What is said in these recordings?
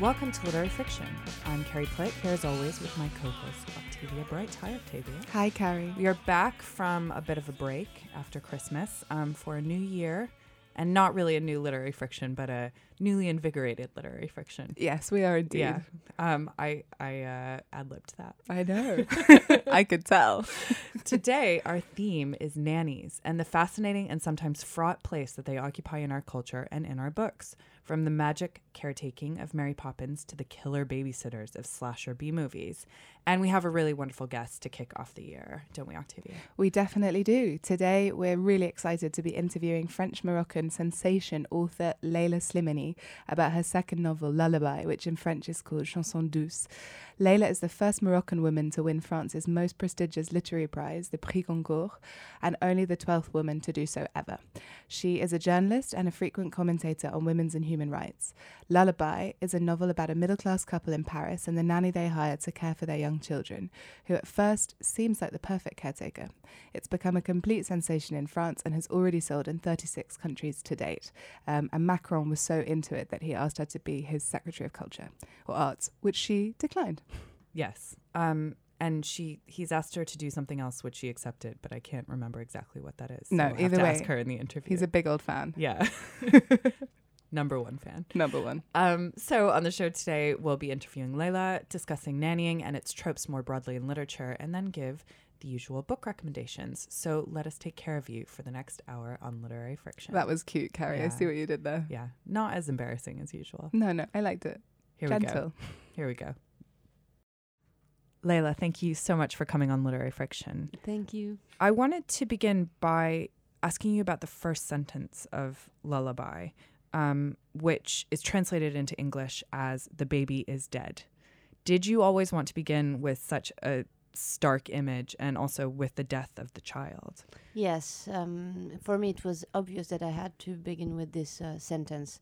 Welcome to Literary Friction. I'm Carrie Plitt, here as always with my co-host Octavia Bright. Hi, Octavia. Hi, Carrie. We are back from a bit of a break after Christmas um, for a new year, and not really a new literary friction, but a newly invigorated literary friction. Yes, we are indeed. Yeah, um, I I uh, ad libbed that. I know. I could tell. Today, our theme is nannies and the fascinating and sometimes fraught place that they occupy in our culture and in our books. From the magic caretaking of Mary Poppins to the killer babysitters of slasher B movies. And we have a really wonderful guest to kick off the year, don't we, Octavia? We definitely do. Today, we're really excited to be interviewing French Moroccan sensation author Leila Slimani about her second novel, Lullaby, which in French is called Chanson douce. Leila is the first Moroccan woman to win France's most prestigious literary prize, the Prix Goncourt, and only the 12th woman to do so ever. She is a journalist and a frequent commentator on women's and human rights. Lullaby is a novel about a middle class couple in Paris and the nanny they hire to care for their young children, who at first seems like the perfect caretaker. It's become a complete sensation in France and has already sold in 36 countries to date. Um, and Macron was so into it that he asked her to be his Secretary of Culture or Arts, which she declined. Yes. Um, and she he's asked her to do something else which she accepted, but I can't remember exactly what that is. No, we'll either way, ask her in the interview. He's a big old fan. yeah. Number one fan. Number one. Um, so on the show today, we'll be interviewing Leila, discussing nannying and its tropes more broadly in literature, and then give the usual book recommendations. So let us take care of you for the next hour on literary friction. That was cute, Carrie. I see what you did there. yeah, not as embarrassing as usual. No, no, I liked it. Here we go. Gentle. Here we go. Leila, thank you so much for coming on Literary Friction. Thank you. I wanted to begin by asking you about the first sentence of Lullaby, um, which is translated into English as "the baby is dead." Did you always want to begin with such a stark image, and also with the death of the child? Yes, um, for me it was obvious that I had to begin with this uh, sentence.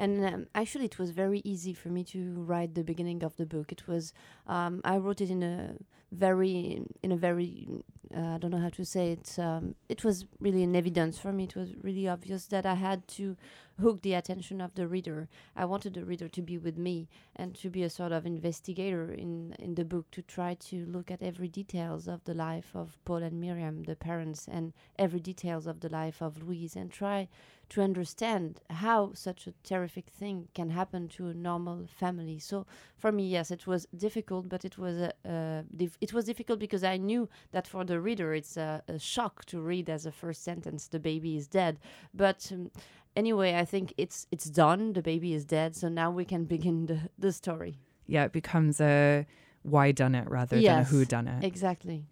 And um, actually, it was very easy for me to write the beginning of the book. It was um, I wrote it in a very in a very uh, I don't know how to say it. Um, it was really an evidence for me. It was really obvious that I had to hook the attention of the reader. I wanted the reader to be with me and to be a sort of investigator in in the book to try to look at every details of the life of Paul and Miriam, the parents, and every details of the life of Louise, and try to understand how such a terrific thing can happen to a normal family. So for me, yes, it was difficult, but it was a, uh, dif- it was difficult because I knew that for the reader it's a, a shock to read as a first sentence, "The baby is dead." But um, anyway, I think it's it's done. The baby is dead, so now we can begin the the story. Yeah, it becomes a why done it rather Yes, than a who done it. Exactly.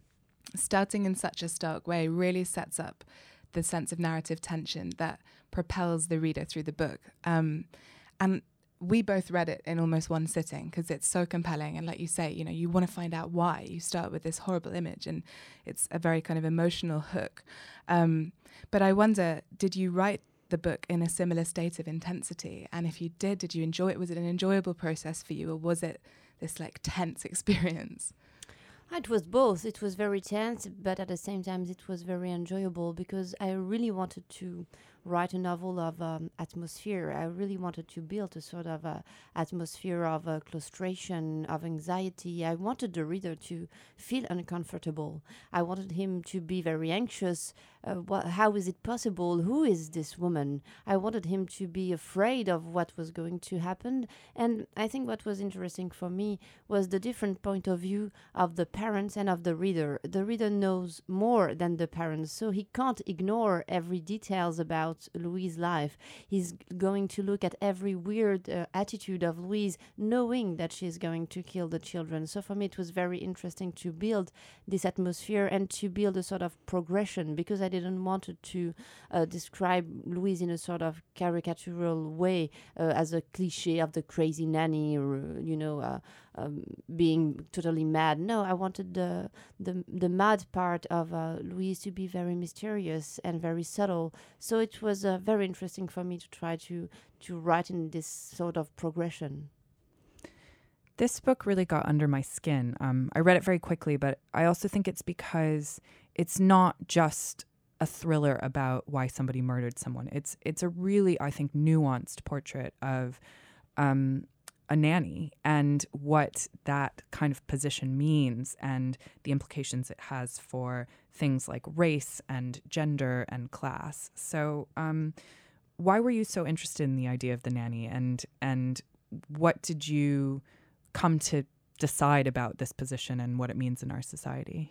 starting in such a stark way really sets up the sense of narrative tension that propels the reader through the book. Um, and we both read it in almost one sitting because it's so compelling. And like you say, you know, you want to find out why. You start with this horrible image, and it's a very kind of emotional hook. Um, but I wonder, did you write the book in a similar state of intensity? And if you did, did you enjoy it? Was it an enjoyable process for you, or was it this like tense experience? Ah, it was both. It was very tense, but at the same time, it was very enjoyable because I really wanted to write a novel of um, atmosphere. I really wanted to build a sort of uh, atmosphere of uh, claustration, of anxiety. I wanted the reader to feel uncomfortable. I wanted him to be very anxious. Uh, wha- how is it possible? Who is this woman? I wanted him to be afraid of what was going to happen. And I think what was interesting for me was the different point of view of the parents and of the reader. The reader knows more than the parents, so he can't ignore every details about Louise's life. He's going to look at every weird uh, attitude of Louise, knowing that she's going to kill the children. So for me, it was very interesting to build this atmosphere and to build a sort of progression because I didn't want to uh, describe Louise in a sort of caricatural way uh, as a cliche of the crazy nanny or you know uh, um, being totally mad. No, I wanted the the the mad part of uh, Louise to be very mysterious and very subtle. So it was uh, very interesting for me to try to to write in this sort of progression. This book really got under my skin. Um, I read it very quickly, but I also think it's because it's not just a thriller about why somebody murdered someone. It's it's a really, I think, nuanced portrait of um, a nanny and what that kind of position means and the implications it has for things like race and gender and class. So, um, why were you so interested in the idea of the nanny and and what did you come to decide about this position and what it means in our society?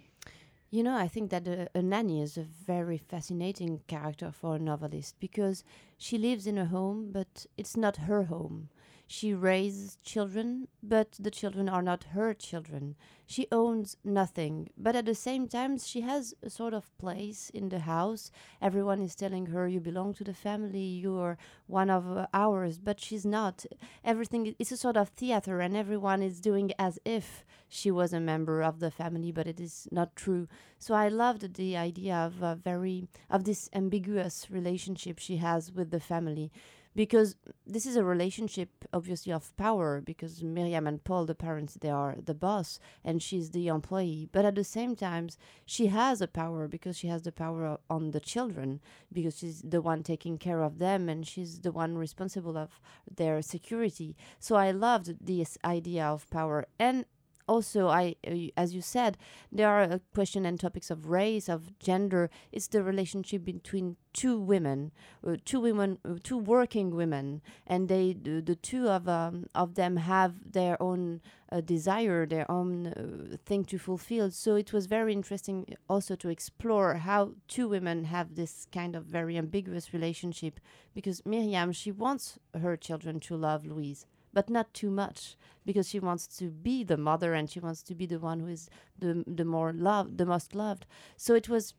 You know, I think that a, a, nanny is a very fascinating character for a novelist because she lives in a home, but it's not her home. She raises children, but the children are not her children. She owns nothing, but at the same time, she has a sort of place in the house. Everyone is telling her, You belong to the family, you're one of uh, ours, but she's not. Everything is a sort of theater, and everyone is doing as if she was a member of the family, but it is not true. So I loved the idea of a very of this ambiguous relationship she has with the family because this is a relationship obviously of power because Miriam and Paul the parents they are the boss and she's the employee. But at the same time she has a power because she has the power on the children because she's the one taking care of them and she's the one responsible of their security. So I loved this idea of power. And also i uh, as you said there are a question and topics of race of gender. It's the relationship between two women uh, two women uh, two working women and they the, the two of um, of them have their own uh, desire their own uh, thing to fulfill. So it was very interesting also to explore how two women have this kind of very ambiguous relationship because miriam she wants her children to love louise but not too much because she wants to be the mother and she wants to be the one who is the the more loved, the most loved. So it was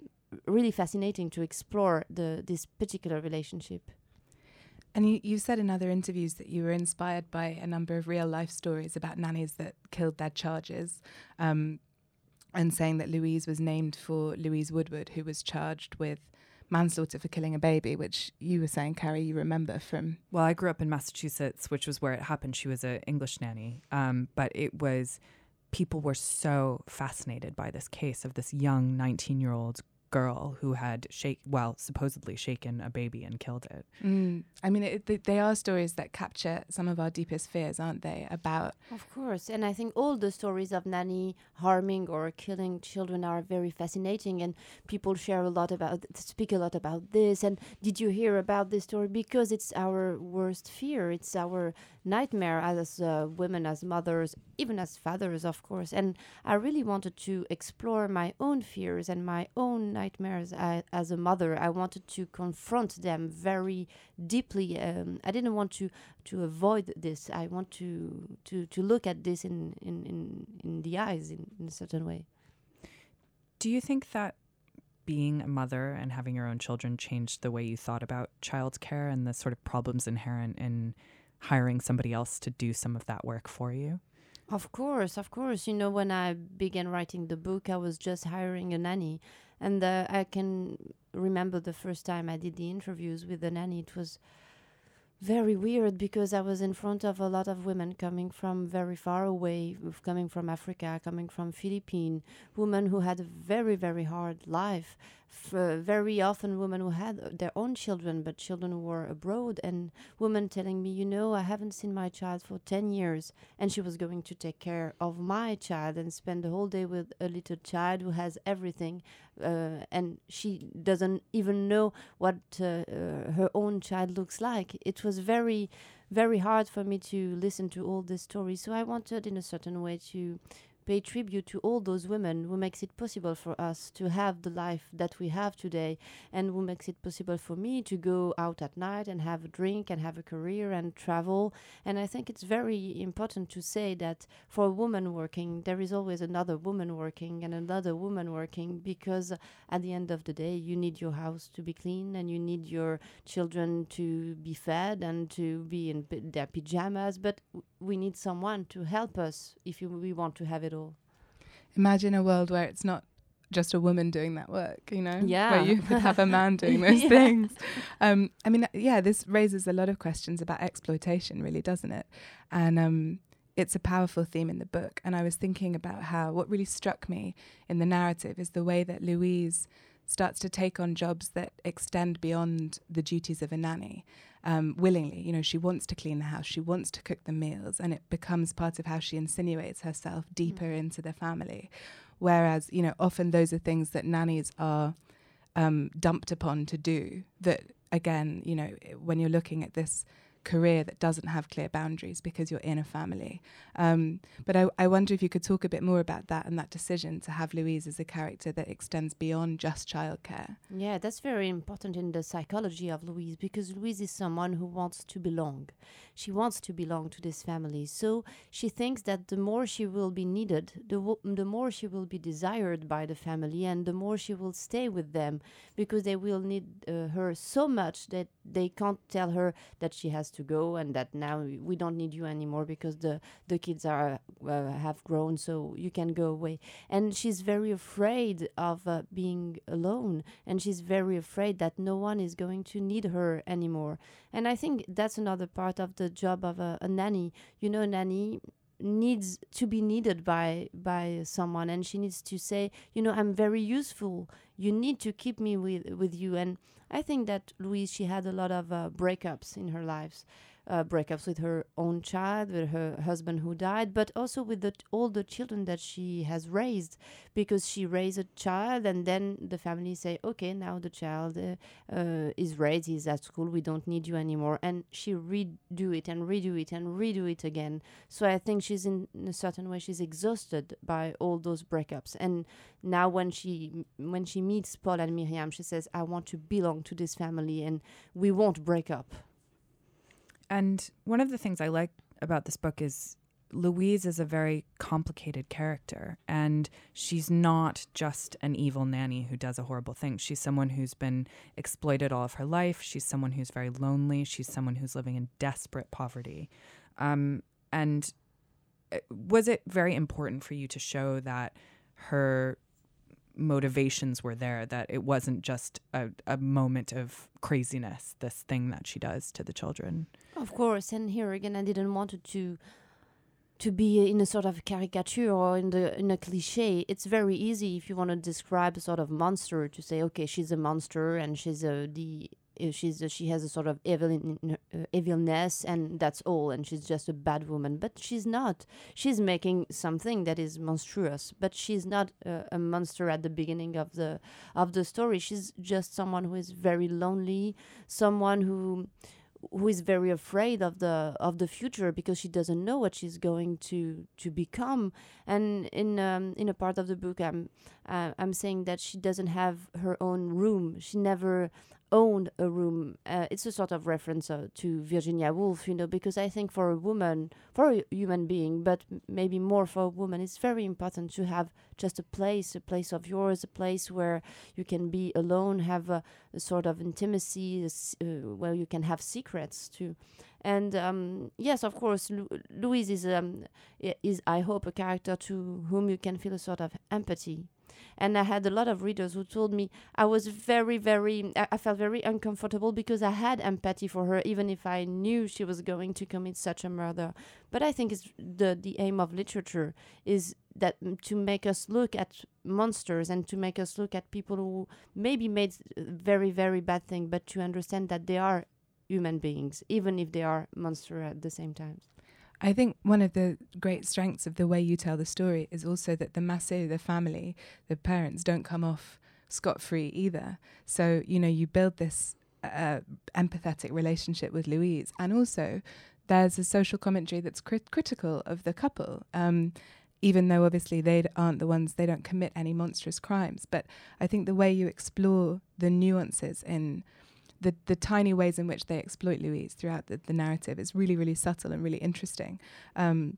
really fascinating to explore the this particular relationship. And you, you said in other interviews that you were inspired by a number of real life stories about nannies that killed their charges. Um, and saying that Louise was named for Louise Woodward, who was charged with manslaughter for killing a baby, which you were saying, Carrie, you remember from. Well, I grew up in Massachusetts, which was where it happened. She was an English nanny, um, but it was people were so fascinated by this case of this young 19 year old girl who had shake well supposedly shaken a baby and killed it. Mm. i mean it, they are stories that capture some of our deepest fears aren't they about of course. And i think all the stories of nanny harming or killing children are very fascinating and people share a lot about speak a lot about this. And did you hear about this story? Because it's our worst fear. It's our nightmare as uh, women as mothers even as fathers of course. And i really wanted to explore my own fears and my own nightmares I, as a mother. I wanted to confront them very deeply. Um, I didn't want to to avoid this. I want to to to look at this in in in, in the eyes in, in a certain way. Do you think that being a mother and having your own children changed the way you thought about childcare and the sort of problems inherent in hiring somebody else to do some of that work for you? Of course, of course. You know, when I began writing the book, I was just hiring a nanny. And uh, I can remember the first time I did the interviews with the nanny. It was very weird because I was in front of a lot of women coming from very far away, coming from Africa, coming from Philippines, women who had a very, very hard life. Uh, very often women who had their own children, but children who were abroad, and women telling me, you know, I haven't seen my child for 10 years, and she was going to take care of my child and spend the whole day with a little child who has everything, uh, and she doesn't even know what uh, uh, her own child looks like. It was very, very hard for me to listen to all these stories, so I wanted, in a certain way, to pay tribute to all those women who makes it possible for us to have the life that we have today and who makes it possible for me to go out at night and have a drink and have a career and travel and i think it's very important to say that for a woman working there is always another woman working and another woman working because at the end of the day you need your house to be clean and you need your children to be fed and to be in their pajamas but we need someone to help us if we want to have it all. Imagine a world where it's not just a woman doing that work, you know? Yeah. Where you could have a man doing those yeah. things. Um, I mean, yeah, this raises a lot of questions about exploitation, really, doesn't it? And um, it's a powerful theme in the book. And I was thinking about how what really struck me in the narrative is the way that Louise starts to take on jobs that extend beyond the duties of a nanny um, willingly. You know, she wants to clean the house, she wants to cook the meals, and it becomes part of how she insinuates herself deeper mm. into the family. Whereas, you know, often those are things that nannies are um, dumped upon to do. That, again, you know, when you're looking at this career that doesn't have clear boundaries because you're in a family. Um, but I, I, wonder if you could talk a bit more about that and that decision to have Louise as a character that extends beyond just childcare. Yeah, that's very important in the psychology of Louise because Louise is someone who wants to belong. She wants to belong to this family. So she thinks that the more she will be needed, the, the more she will be desired by the family and the more she will stay with them because they will need uh, her so much that they can't tell her that she has to go and that now we don't need you anymore because the the kids are uh, have grown so you can go away. And she's very afraid of uh, being alone and she's very afraid that no one is going to need her anymore. And i think that's another part of the job of a, a nanny. You know nanny needs to be needed by by someone and she needs to say you know i'm very useful. You need to keep me with with you. And i think that louise she had a lot of uh, breakups in her lives uh, breakups with her own child, with her husband who died, but also with the, all the children that she has raised, because she raised a child and then the family say, okay, now the child uh, uh, is raised, he's at school, we don't need you anymore, and she redo it and redo it and redo it again. So I think she's in, in a certain way she's exhausted by all those breakups, and now when she when she meets Paul and Miriam, she says, I want to belong to this family, and we won't break up. And one of the things I like about this book is Louise is a very complicated character, and she's not just an evil nanny who does a horrible thing. She's someone who's been exploited all of her life. She's someone who's very lonely. She's someone who's living in desperate poverty. Um, and uh, was it very important for you to show that her motivations were there that it wasn't just a, a moment of craziness this thing that she does to the children of course and here again i didn't want to to be in a sort of caricature or in the in a cliche it's very easy if you want to describe a sort of monster to say okay she's a monster and she's a the she's she has a sort of evil uh, evilness and that's all and she's just a bad woman. But she's not. She's making something that is monstrous but she's not uh, a monster at the beginning of the of the story. She's just someone who is very lonely someone who who is very afraid of the of the future because she doesn't know what she's going to to become. And in um, in a part of the book I'm uh, I'm saying that she doesn't have her own room. She never owned a room. Uh, it's a sort of reference uh, to Virginia Woolf, you know, because I think for a woman, for a human being, but maybe more for a woman, it's very important to have just a place, a place of yours, a place where you can be alone, have a, a sort of intimacy, uh, where you can have secrets too. And um, yes, of course, Lu- Louise is um, is I hope a character to whom you can feel a sort of empathy and I had a lot of readers who told me I was very, very, I, felt very uncomfortable because I had empathy for her, even if I knew she was going to commit such a murder. But I think it's the the aim of literature is that to make us look at monsters and to make us look at people who maybe made very, very bad thing, but to understand that they are human beings, even if they are monster at the same time. I think one of the great strengths of the way you tell the story is also that the Massot, the family, the parents don't come off scot free either. So, you know, you build this uh, empathetic relationship with Louise. And also, there's a social commentary that's crit- critical of the couple. Um, even though obviously they aren't the ones, they don't commit any monstrous crimes. But I think the way you explore the nuances in the the tiny ways in which they exploit Louise throughout the, the narrative is really really subtle and really interesting. Um,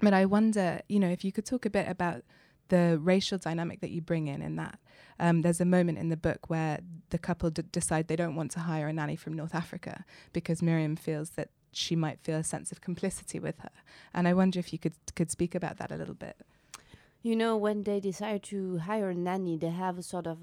but I wonder, you know, if you could talk a bit about the racial dynamic that you bring in in that. Um, there's a moment in the book where the couple d- decide they don't want to hire a nanny from North Africa because Miriam feels that she might feel a sense of complicity with her. And I wonder if you could could speak about that a little bit. You know, when they decide to hire a nanny, they have a sort of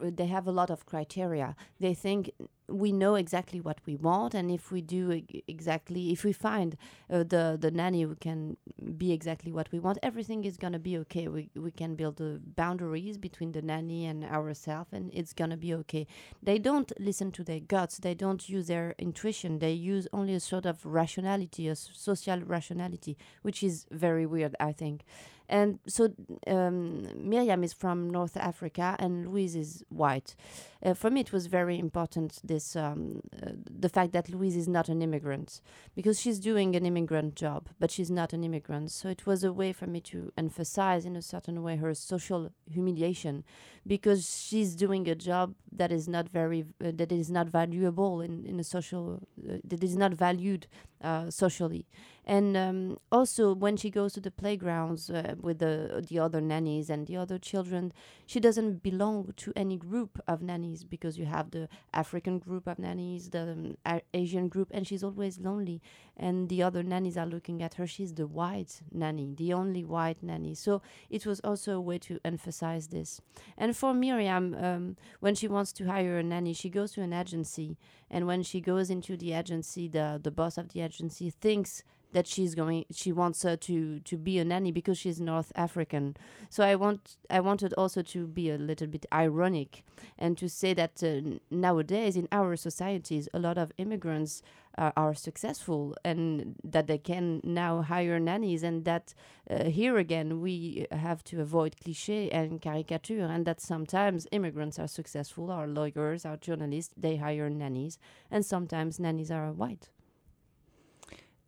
they have a lot of criteria. They think we know exactly what we want, and if we do exactly, if we find uh, the the nanny who can be exactly what we want, everything is gonna be okay. We we can build the boundaries between the nanny and ourselves, and it's gonna be okay. They don't listen to their guts. They don't use their intuition. They use only a sort of rationality, a social rationality, which is very weird, I think. And so um, Miriam is from North Africa and Louise is white. Uh, for me, it was very important this um, uh, the fact that Louise is not an immigrant because she's doing an immigrant job, but she's not an immigrant. So it was a way for me to emphasize in a certain way her social humiliation because she's doing a job that is not very uh, that is not valuable in in a social uh, that is not valued uh, socially. And um, also when she goes to the playgrounds uh, with the the other nannies and the other children she doesn't belong to any group of nannies because you have the african group of nannies the um, asian group and she's always lonely and the other nannies are looking at her. She's the white nanny the only white nanny. So it was also a way to emphasize this. And for miriam um, when she wants to hire a nanny she goes to an agency. And when she goes into the agency the the boss of the agency thinks that she's going she wants her to to be a nanny because she's north african. So i want i wanted also to be a little bit ironic and to say that uh, nowadays in our societies a lot of immigrants uh, are successful and that they can now hire nannies and that uh, here again we have to avoid cliche and caricature and that sometimes immigrants are successful our lawyers our journalists they hire nannies and sometimes nannies are white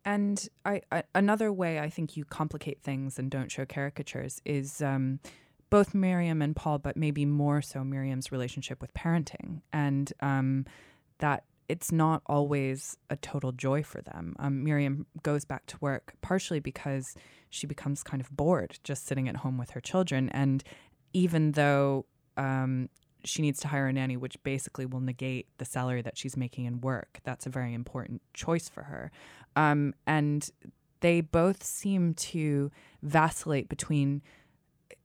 And I, I another way I think you complicate things and don't show caricatures is um, both Miriam and Paul, but maybe more so Miriam's relationship with parenting, and um, that it's not always a total joy for them. Um, Miriam goes back to work partially because she becomes kind of bored just sitting at home with her children, and even though um, she needs to hire a nanny, which basically will negate the salary that she's making in work. That's a very important choice for her. Um, and they both seem to vacillate between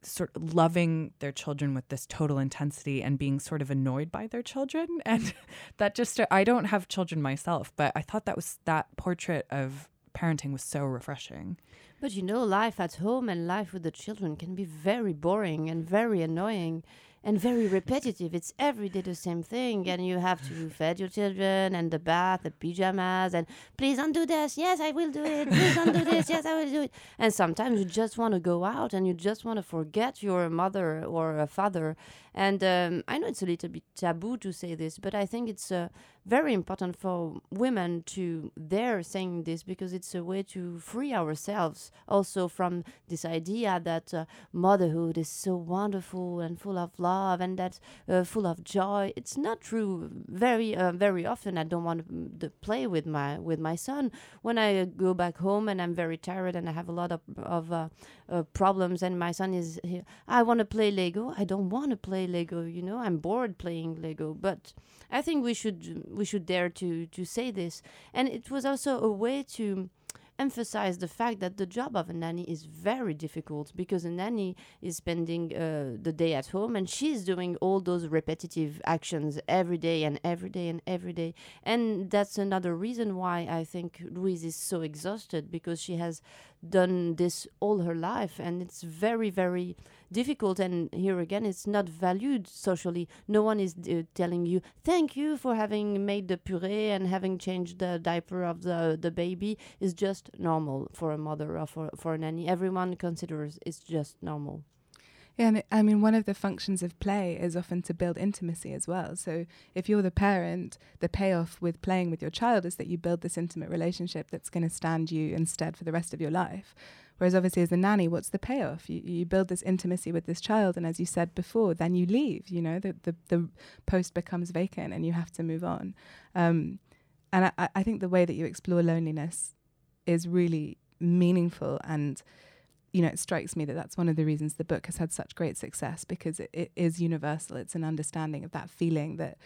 sort of loving their children with this total intensity and being sort of annoyed by their children. And that just, I don't have children myself, but I thought that was that portrait of parenting was so refreshing. But you know, life at home and life with the children can be very boring and very annoying and very repetitive. It's every day the same thing, and you have to feed your children and the bath, the pajamas, and please don't do this. Yes, I will do it. Please don't do this. Yes, I will do it. And sometimes you just want to go out and you just want to forget your mother or a father. And um, I know it's a little bit taboo to say this, but I think it's uh, very important for women to dare saying this because it's a way to free ourselves also from this idea that uh, motherhood is so wonderful and full of love and that uh, full of joy. It's not true. Very uh, very often I don't want to, play with my with my son when I go back home and I'm very tired and I have a lot of of uh, uh, problems and my son is here. I want to play Lego. I don't want to play Lego. You know, I'm bored playing Lego. But I think we should we should dare to to say this. And it was also a way to emphasize the fact that the job of a nanny is very difficult because a nanny is spending uh, the day at home and she's doing all those repetitive actions every day and every day and every day and that's another reason why i think louise is so exhausted because she has done this all her life and it's very very difficult. And here again it's not valued socially. No one is uh, telling you thank you for having made the puree and having changed the diaper of the the baby. Is just normal for a mother or for, for a nanny. Everyone considers it's just normal Yeah, and I mean, one of the functions of play is often to build intimacy as well. So if you're the parent, the payoff with playing with your child is that you build this intimate relationship that's going to stand you instead for the rest of your life. Whereas obviously as a nanny, what's the payoff? You, you build this intimacy with this child, and as you said before, then you leave. You know, the the, the post becomes vacant, and you have to move on. Um, and I, I think the way that you explore loneliness is really meaningful and you know, it strikes me that that's one of the reasons the book has had such great success because it, it is universal. It's an understanding of that feeling that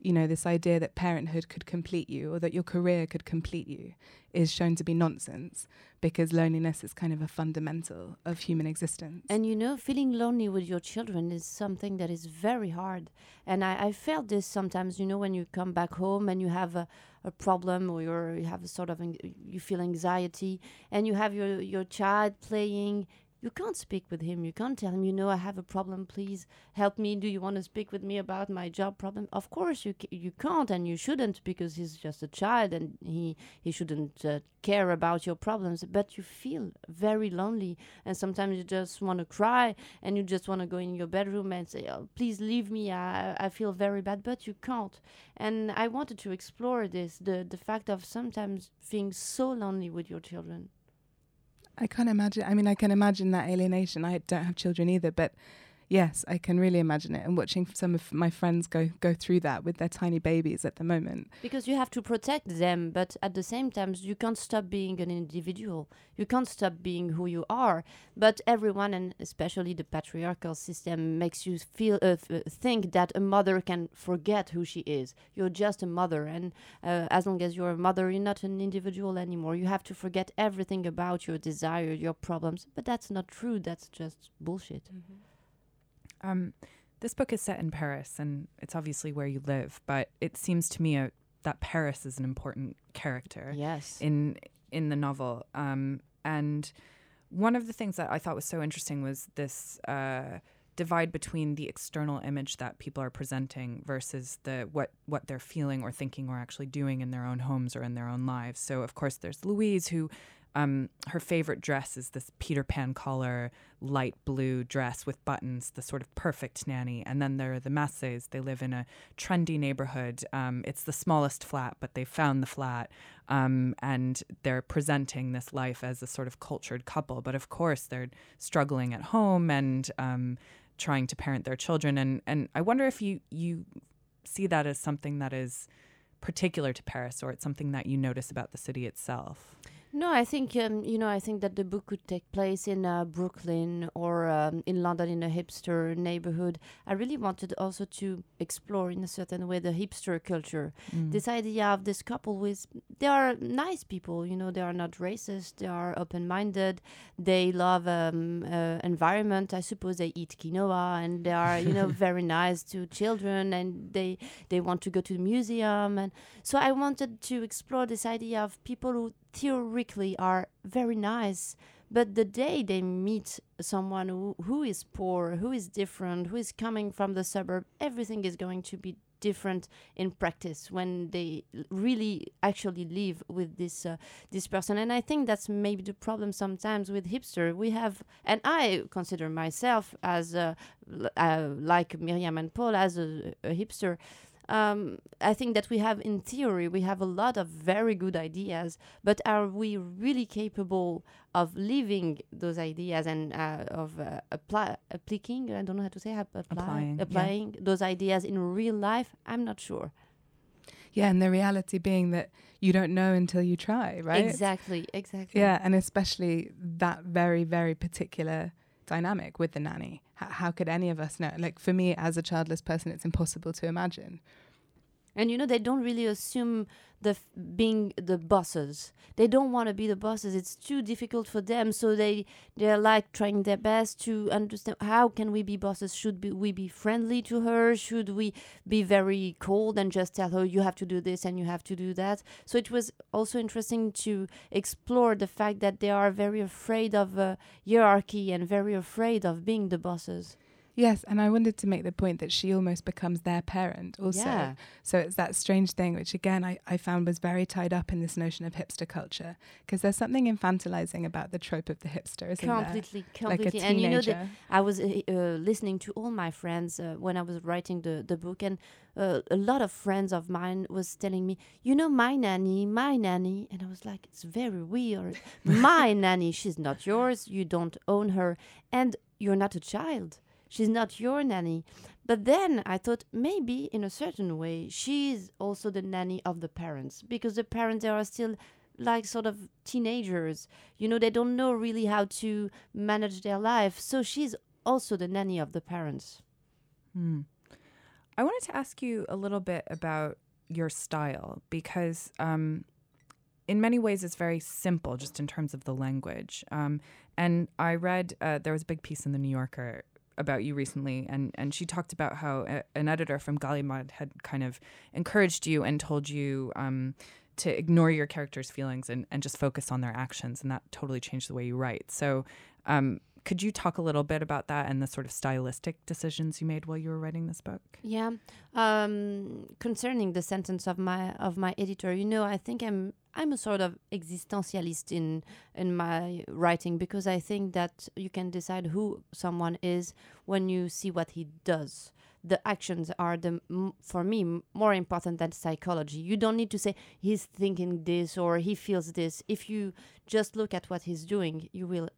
you know, this idea that parenthood could complete you or that your career could complete you is shown to be nonsense because loneliness is kind of a fundamental of human existence. And you know, feeling lonely with your children is something that is very hard. And I, I felt this sometimes, you know, when you come back home and you have a, a problem or you have a sort of, you feel anxiety and you have your, your child playing you can't speak with him. You can't tell him, you know, I have a problem. Please help me. Do you want to speak with me about my job problem? Of course, you you can't and you shouldn't because he's just a child and he he shouldn't uh, care about your problems. But you feel very lonely, and sometimes you just want to cry and you just want to go in your bedroom and say, oh, "Please leave me. I I feel very bad." But you can't. And I wanted to explore this the the fact of sometimes being so lonely with your children. I can't imagine. I mean, I can imagine that alienation. I don't have children either, but yes, I can really imagine it. And watching some of my friends go go through that with their tiny babies at the moment. Because you have to protect them, but at the same time, you can't stop being an individual. You can't stop being who you are. But everyone, and especially the patriarchal system, makes you feel uh, think that a mother can forget who she is. You're just a mother, and uh, as long as you're a mother, you're not an individual anymore. You have to forget everything about your desire, your problems. But that's not true. That's just bullshit. Um, this book is set in Paris, and it's obviously where you live. But it seems to me uh, that Paris is an important character Yes. in in the novel. Um, and one of the things that I thought was so interesting was this uh, divide between the external image that people are presenting versus the what what they're feeling or thinking or actually doing in their own homes or in their own lives. So of course there's Louise who um, her favorite dress is this Peter Pan collar, light blue dress with buttons, the sort of perfect nanny. And then there are the Masses. They live in a trendy neighborhood. Um, it's the smallest flat, but they found the flat. Um, and they're presenting this life as a sort of cultured couple. But of course, they're struggling at home and um, trying to parent their children. And, and I wonder if you, you see that as something that is particular to Paris or it's something that you notice about the city itself. No, I think um, you know. I think that the book could take place in uh, Brooklyn or um, in London in a hipster neighborhood. I really wanted also to explore, in a certain way, the hipster culture. This idea of this couple with they are nice people. You know, they are not racist. They are open-minded. They love um, uh, environment. I suppose they eat quinoa and they are you know very nice to children and they they want to go to the museum and so I wanted to explore this idea of people who theoretically are very nice, but the day they meet someone who, who is poor, who is different, who is coming from the suburb, everything is going to be different in practice when they really actually live with this uh, this person. And i think that's maybe the problem sometimes with hipster. We have and i consider myself as l- uh, like miriam and paul as a, a hipster um, I think that we have, in theory, we have a lot of very good ideas, but are we really capable of living those ideas and uh, of uh, apply, applying? I don't know how to say apply, Applying, yeah. applying those ideas in real life. I'm not sure. Yeah, and the reality being that you don't know until you try, right? Exactly, exactly. Yeah, and especially that very, very particular dynamic with the nanny. How could any of us know? Like for me, as a childless person, it's impossible to imagine. And you know, they don't really assume the f- being the bosses. They don't want to be the bosses. It's too difficult for them. So they they're like trying their best to understand how can we be bosses? Should be, we be friendly to her? Should we be very cold and just tell her you have to do this and you have to do that? So it was also interesting to explore the fact that they are very afraid of uh, hierarchy and very afraid of being the bosses. Yes, and I wanted to make the point that she almost becomes their parent also. Yeah. So it's that strange thing, which again I, I found was very tied up in this notion of hipster culture. Because there's something infantilizing about the trope of the hipster, isn't completely, there? Like a completely. and you know, that I was uh, uh, listening to all my friends uh, when I was writing the, the book, and uh, a lot of friends of mine was telling me, you know, my nanny, my nanny, and I was like, it's very weird. my nanny, she's not yours. You don't own her, and you're not a child. She's not your nanny. But then I thought maybe in a certain way she's also the nanny of the parents because the parents they are still like sort of teenagers. You know, they don't know really how to manage their life. So she's also the nanny of the parents. Hmm. I wanted to ask you a little bit about your style because, um, in many ways, it's very simple just in terms of the language. Um, and I read uh, there was a big piece in the New Yorker about you recently, and, and she talked about how a, an editor from Gallimard had kind of encouraged you and told you um, to ignore your characters' feelings and, and just focus on their actions, and that totally changed the way you write. So, um, could you talk a little bit about that and the sort of stylistic decisions you made while you were writing this book? Yeah, um, concerning the sentence of my of my editor, you know, I think I'm I'm a sort of existentialist in in my writing because I think that you can decide who someone is when you see what he does. The actions are the for me more important than psychology. You don't need to say he's thinking this or he feels this. If you just look at what he's doing, you will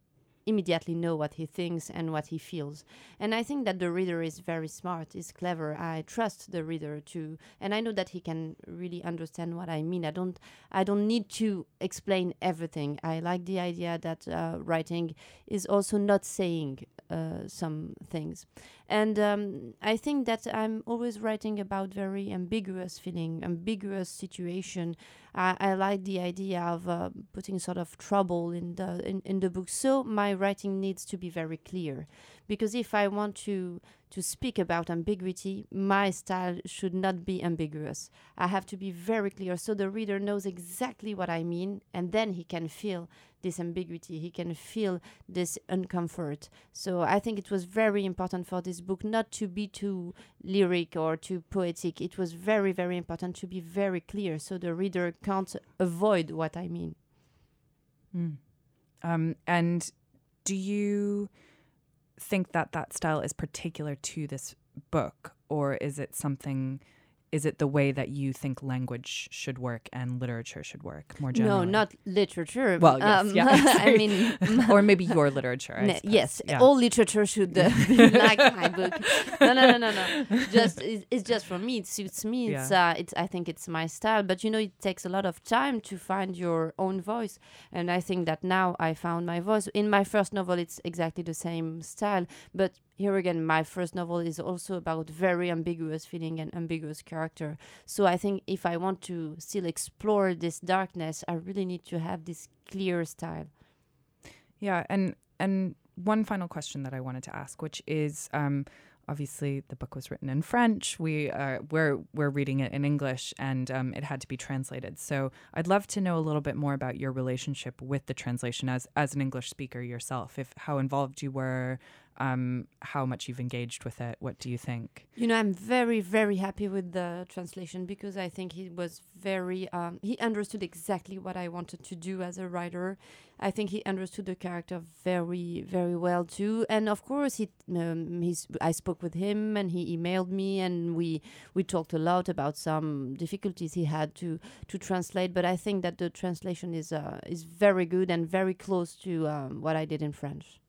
immediately know what he thinks and what he feels. And I think that the reader is very smart, is clever. I trust the reader to and I know that he can really understand what I mean. I don't I don't need to explain everything. I like the idea that uh, writing is also not saying uh, some things. And um, I think that I'm always writing about very ambiguous feeling, ambiguous situation. I, I like the idea of uh, putting sort of trouble in the in, in the book. So my writing needs to be very clear, because if I want to to speak about ambiguity, my style should not be ambiguous. I have to be very clear, so the reader knows exactly what I mean, and then he can feel this ambiguity. He can feel this uncomfort. So I think it was very important for this book not to be too lyric or too poetic. It was very, very important to be very clear so the reader can't avoid what I mean. Mm. Um, and do you think that that style is particular to this book, or is it something? Is it the way that you think language should work and literature should work more generally? No, not literature. Well, yes, um, yeah, I mean, or maybe your literature. Yes, Yeah. all literature should uh, be like my book. No, no, no, no, no. Just it's, it's just for me. It suits me. It's uh, it's. I think it's my style. But you know, it takes a lot of time to find your own voice. And I think that now I found my voice. In my first novel, it's exactly the same style. But here again, my first novel is also about very ambiguous feeling and ambiguous character. So I think if I want to still explore this darkness, I really need to have this clear style. Yeah, and and one final question that I wanted to ask, which is, um, obviously the book was written in French. We uh, we're we're reading it in English, and um, it had to be translated. So I'd love to know a little bit more about your relationship with the translation as as an English speaker yourself. If how involved you were, um, how much you've engaged with it. What do you think? You know, I'm very, very happy with the translation because I think he was very, um, he understood exactly what I wanted to do as a writer. I think he understood the character very, very well too. And of course, he, um, he's, I spoke with him and he emailed me and we, we talked a lot about some difficulties he had to, to translate. But I think that the translation is, uh, is very good and very close to um, what I did in French.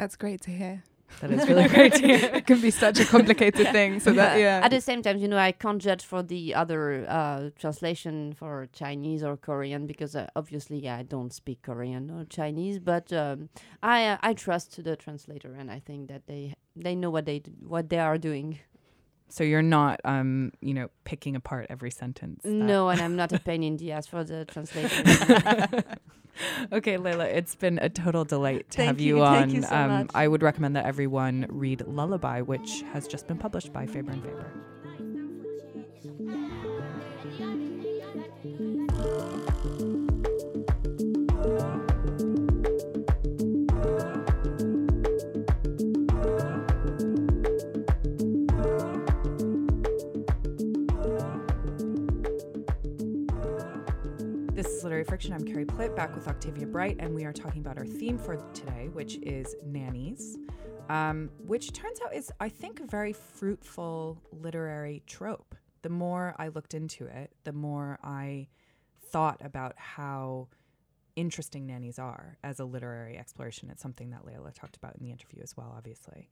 That's great to hear. That is really great to hear. it can be such a complicated thing. So that yeah. At the same time, you know, I can't judge for the other uh, translation for Chinese or Korean because uh, obviously I don't speak Korean or Chinese. But um, I uh, I trust the translator, and I think that they they know what they d- what they are doing. So you're not, um, you know, picking apart every sentence. that- No, and I'm not a pain in the ass for the translation. okay, Leila, it's been a total delight to Thank have you, you, on. thank you so um, much. I would recommend that everyone read Lullaby, which has just been published by Faber and Faber. Literary Friction. I'm Carrie Plitt, back with Octavia Bright, and we are talking about our theme for today, which is nannies, um, which turns out is, I think, a very fruitful literary trope. The more I looked into it, the more I thought about how interesting nannies are as a literary exploration. It's something that Leila talked about in the interview as well, obviously.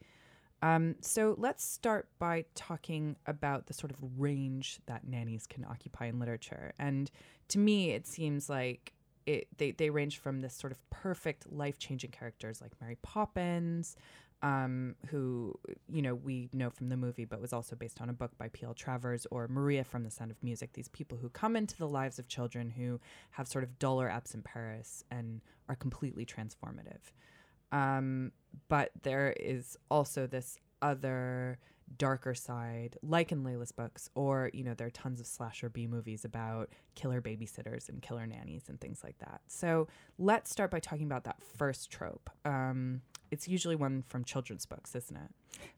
Um, so let's start by talking about the sort of range that nannies can occupy in literature. And to me, it seems like it they, they range from this sort of perfect life changing characters like Mary Poppins um, who you know we know from the movie, but was also based on a book by P.L. Travers or Maria from The Sound of Music. These people who come into the lives of children who have sort of dull or absent parents and are completely transformative. Um, but there is also this other darker side, like in Leila's books, or you know, there are tons of slasher B movies about killer babysitters and killer nannies and things like that. So let's start by talking about that first trope. Um, it's usually one from children's books, isn't it?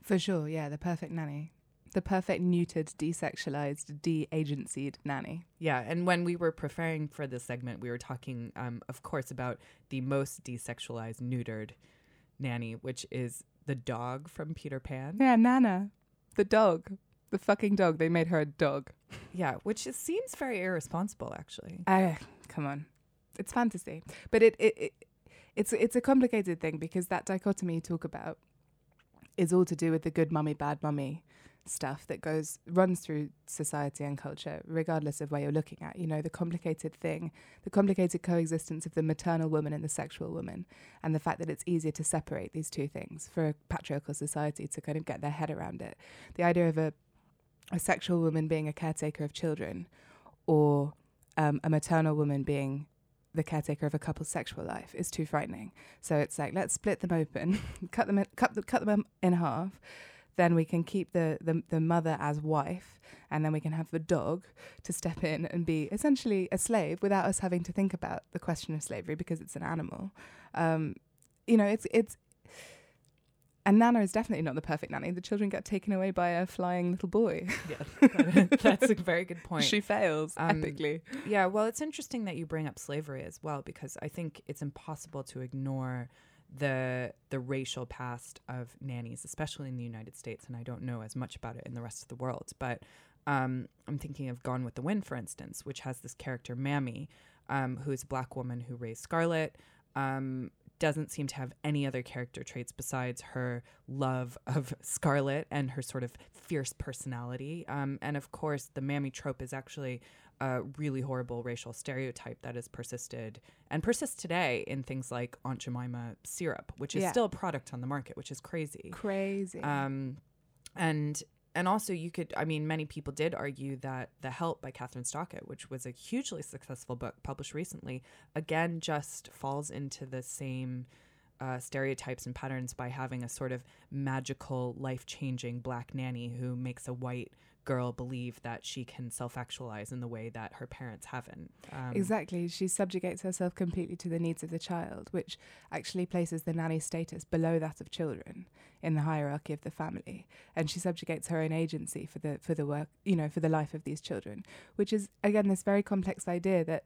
For sure, yeah, the perfect nanny. The perfect neutered, desexualized, de-agencyed nanny. Yeah, and when we were preparing for this segment, we were talking, um, of course, about the most desexualized, neutered nanny, which is the dog from Peter Pan. Yeah, Nana, the dog, the fucking dog. They made her a dog. Yeah, which is, seems very irresponsible, actually. Ah, come on, it's fantasy, but it, it, it it's it's a complicated thing because that dichotomy you talk about is all to do with the good mummy, bad mummy stuff that goes runs through society and culture, regardless of where you're looking at. You know, the complicated thing, the complicated coexistence of the maternal woman and the sexual woman, and the fact that it's easier to separate these two things for a patriarchal society to kind of get their head around it. The idea of a a sexual woman being a caretaker of children, or um, a maternal woman being the caretaker of a couple's sexual life is too frightening. So it's like let's split them open, cut them in, cut the, cut them in half. Then we can keep the, the the mother as wife, and then we can have the dog to step in and be essentially a slave without us having to think about the question of slavery because it's an animal. Um, you know, it's it's. And Nana is definitely not the perfect nanny. The children get taken away by a flying little boy. Yeah, that's a very good point. She fails Um, epically. Yeah, well, it's interesting that you bring up slavery as well because I think it's impossible to ignore the the racial past of nannies, especially in the United States, and I don't know as much about it in the rest of the world. But um, I'm thinking of Gone with the Wind, for instance, which has this character Mammy, um, who is a black woman who raised Scarlett. Um, doesn't seem to have any other character traits besides her love of Scarlett and her sort of fierce personality. Um, and of course, the Mammy trope is actually a really horrible racial stereotype that has persisted and persists today in things like Aunt Jemima syrup, which is Yeah. still a product on the market, which is crazy. Crazy. Um, and and also you could I mean many people did argue that The Help by Kathryn Stockett, which was a hugely successful book published recently, again just falls into the same uh, stereotypes and patterns by having a sort of magical, life changing black nanny who makes a white girl believe that she can self actualize in the way that her parents haven't. Um, Exactly. She subjugates herself completely to the needs of the child, which actually places the nanny status below that of children in the hierarchy of the family. And she subjugates her own agency for the for the work, you know, for the life of these children, which is again this very complex idea that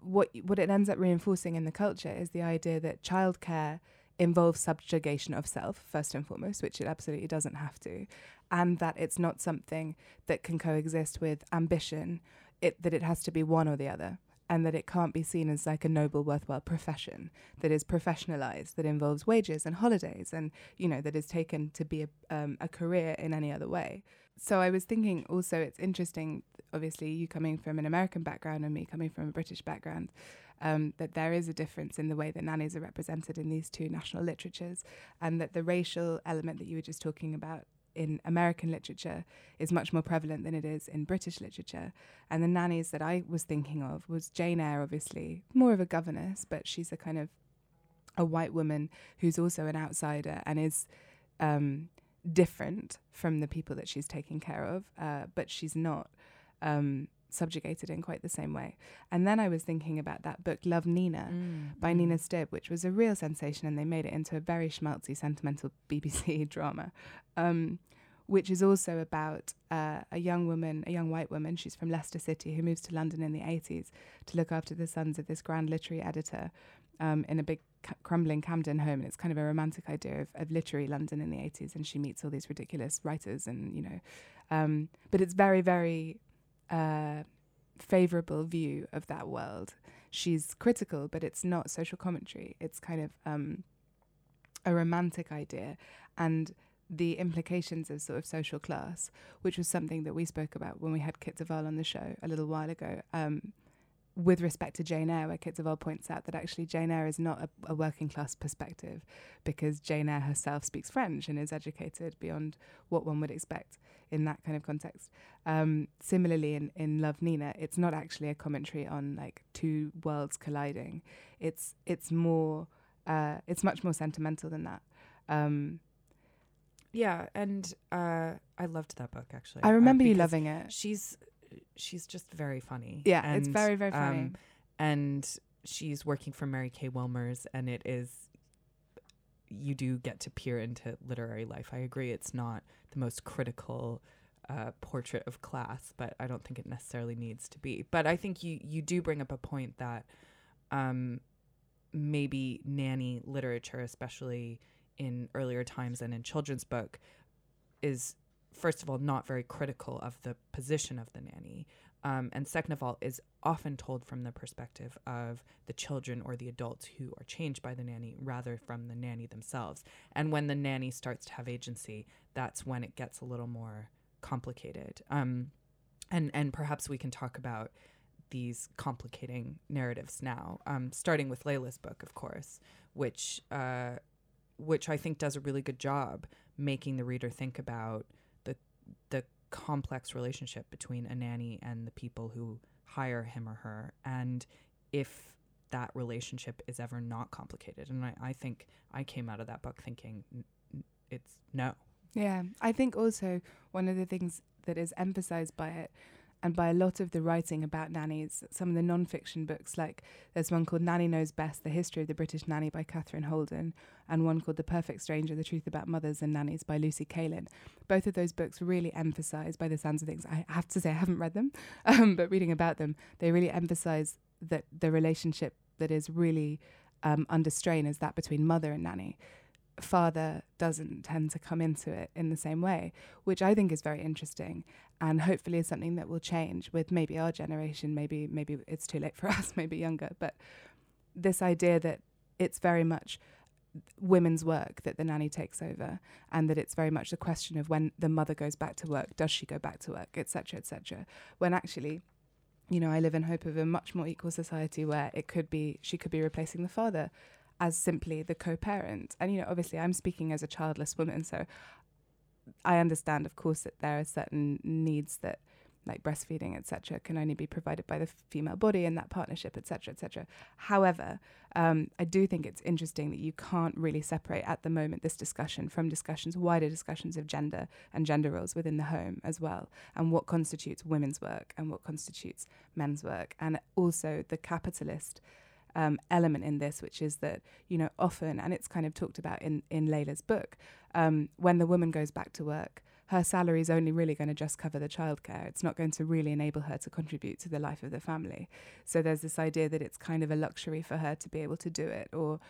what what it ends up reinforcing in the culture is the idea that childcare involves subjugation of self first and foremost, which it absolutely doesn't have to, and that it's not something that can coexist with ambition. It that it has to be one or the other, and that it can't be seen as like a noble, worthwhile profession that is professionalized, that involves wages and holidays, and you know that is taken to be a, um, a career in any other way. So I was thinking also it's interesting, obviously you coming from an American background and me coming from a British background, um, that there is a difference in the way that nannies are represented in these two national literatures, and that the racial element that you were just talking about in American literature is much more prevalent than it is in British literature. And the nannies that I was thinking of was Jane Eyre, obviously, more of a governess, but she's a kind of a white woman who's also an outsider and is um, different from the people that she's taking care of, uh, but she's not um, subjugated in quite the same way. And then I was thinking about that book, Love Nina, mm, by mm. Nina Stibbe, which was a real sensation, and they made it into a very schmaltzy, sentimental BBC drama, um, which is also about uh, a young woman, a young white woman. She's from Leicester City, who moves to London in the 80s to look after the sons of this grand literary editor um, in a big crumbling Camden home. And it's kind of a romantic idea of, of literary London in the 80s. And she meets all these ridiculous writers, and you know, um, but it's very, very uh, favorable view of that world. She's critical, but it's not social commentary. It's kind of um, a romantic idea and the implications of sort of social class, which was something that we spoke about when we had Kit de Waal on the show a little while ago. Um, with respect to Jane Eyre, where Kit de Waal points out that actually Jane Eyre is not a, a, working class perspective because Jane Eyre herself speaks French and is educated beyond what one would expect in that kind of context. Um, similarly, in, in Love Nina, it's not actually a commentary on like two worlds colliding. It's it's more uh, it's much more sentimental than that. Um, yeah, and uh, I loved that book actually. I remember uh, you loving it. She's she's just very funny. Yeah, and, it's very very funny. Um, and she's working for Mary Kay Wilmers, and it is you do get to peer into literary life. I agree, it's not the most critical uh, portrait of class, but I don't think it necessarily needs to be. But I think you you do bring up a point that um, maybe nanny literature, especially in earlier times and in children's book, is first of all, not very critical of the position of the nanny. Um, and second of all, is often told from the perspective of the children or the adults who are changed by the nanny rather from the nanny themselves. And when the nanny starts to have agency, that's when it gets a little more complicated. Um, and, and perhaps we can talk about these complicating narratives now, um, starting with Leila's book, of course, which, uh, which I think does a really good job making the reader think about complex relationship between a nanny and the people who hire him or her. And if that relationship is ever not complicated and I, I think i came out of that book thinking it's no. Yeah. I think also one of the things that is emphasized by it and by a lot of the writing about nannies, some of the non-fiction books, like there's one called Nanny Knows Best, The History of the British Nanny by Katherine Holden, and one called The Perfect Stranger, The Truth About Mothers and Nannies by Lucy Kaylin. Both of those books really emphasize, by the sounds of things, I have to say I haven't read them, um, but reading about them, they really emphasize that the relationship that is really um, under strain is that between mother and nanny father doesn't tend to come into it in the same way, which I think is very interesting and hopefully is something that will change with maybe our generation, maybe maybe it's too late for us, maybe younger, but this idea that it's very much women's work that the nanny takes over and that it's very much a question of when the mother goes back to work does she go back to work etc etc when actually you know i live in hope of a much more equal society where it could be she could be replacing the father as simply the co-parent. And you know, obviously, I'm speaking as a childless woman, so I understand, of course, that there are certain needs that, like breastfeeding, etc., can only be provided by the female body in that partnership, etc., etc. However, um, I do think it's interesting that you can't really separate at the moment this discussion from discussions, wider discussions of gender and gender roles within the home as well, and what constitutes women's work and what constitutes men's work, and also the capitalist um, element in this, which is that you know often, and it's kind of talked about in in Leila's book, um, when the woman goes back to work, her salary is only really going to just cover the childcare. It's not going to really enable her to contribute to the life of the family. So there's this idea that it's kind of a luxury for her to be able to do it, or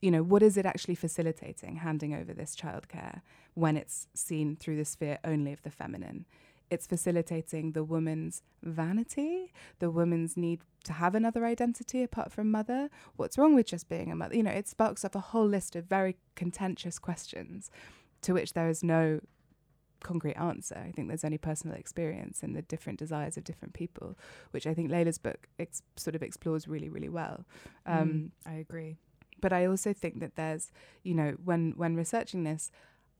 you know, what is it actually facilitating handing over this childcare when it's seen through the sphere only of the feminine? It's facilitating the woman's vanity, the woman's need to have another identity apart from mother. What's wrong with just being a mother? You know, it sparks up a whole list of very contentious questions to which there is no concrete answer. I think there's only personal experience and the different desires of different people, which I think Leila's book ex- sort of explores really, really well. Um, mm, I agree. But I also think that there's, you know, when when researching this,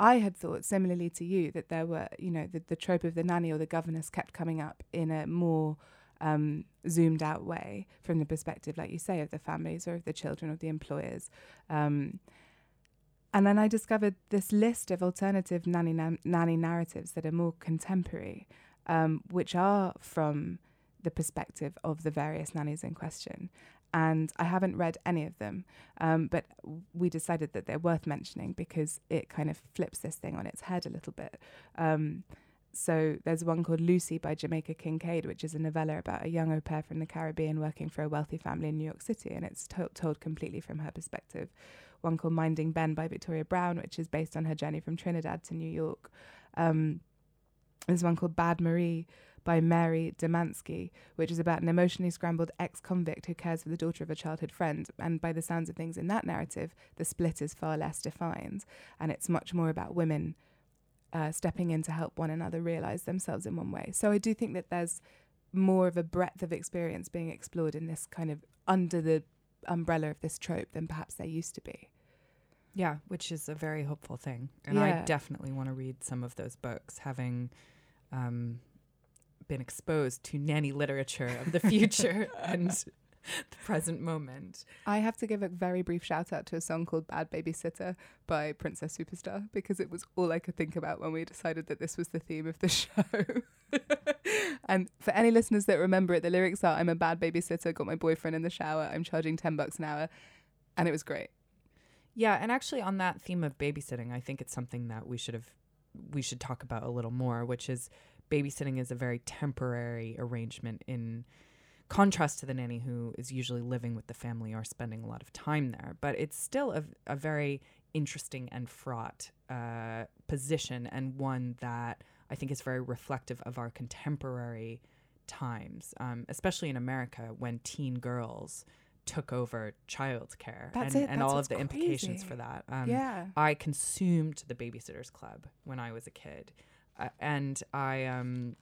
I had thought similarly to you that there were, you know, the, the trope of the nanny or the governess kept coming up in a more um, zoomed out way from the perspective, like you say, of the families or of the children or the employers. Um, and then I discovered this list of alternative nanny na- nanny narratives that are more contemporary, um, which are from the perspective of the various nannies in question and I haven't read any of them. Um, but we decided that they're worth mentioning because it kind of flips this thing on its head a little bit. Um, so there's one called Lucy by Jamaica Kincaid, which is a novella about a young au pair from the Caribbean working for a wealthy family in New York City, and it's to- told completely from her perspective. One called Minding Ben by Victoria Brown, which is based on her journey from Trinidad to New York. Um, there's one called Bad Marie by Marcy Dermansky, which is about an emotionally scrambled ex convict who cares for the daughter of a childhood friend. And by the sounds of things in that narrative, the split is far less defined. And it's much more about women uh, stepping in to help one another realize themselves in one way. So I do think that there's more of a breadth of experience being explored in this kind of under the umbrella of this trope than perhaps there used to be. Yeah, which is a very hopeful thing. And Yeah. I definitely want to read some of those books, having um, been exposed to nanny literature of the future and the present moment. I have to give a very brief shout out to a song called Bad Babysitter by Princess Superstar because it was all I could think about when we decided that this was the theme of the show. and for any listeners that remember it, the lyrics are I'm a bad babysitter, got my boyfriend in the shower, I'm charging 10 bucks an hour. And it was great. Yeah, and actually on that theme of babysitting, I think it's something that we should have we should talk about a little more, which is babysitting is a very temporary arrangement in contrast to the nanny who is usually living with the family or spending a lot of time there. But it's still a, a very interesting and fraught uh, position and one that I think is very reflective of our contemporary times, um, especially in America when teen girls took over childcare That's and, and all of the implications for that. Um, yeah. I consumed the Babysitters Club when I was a kid, and I um,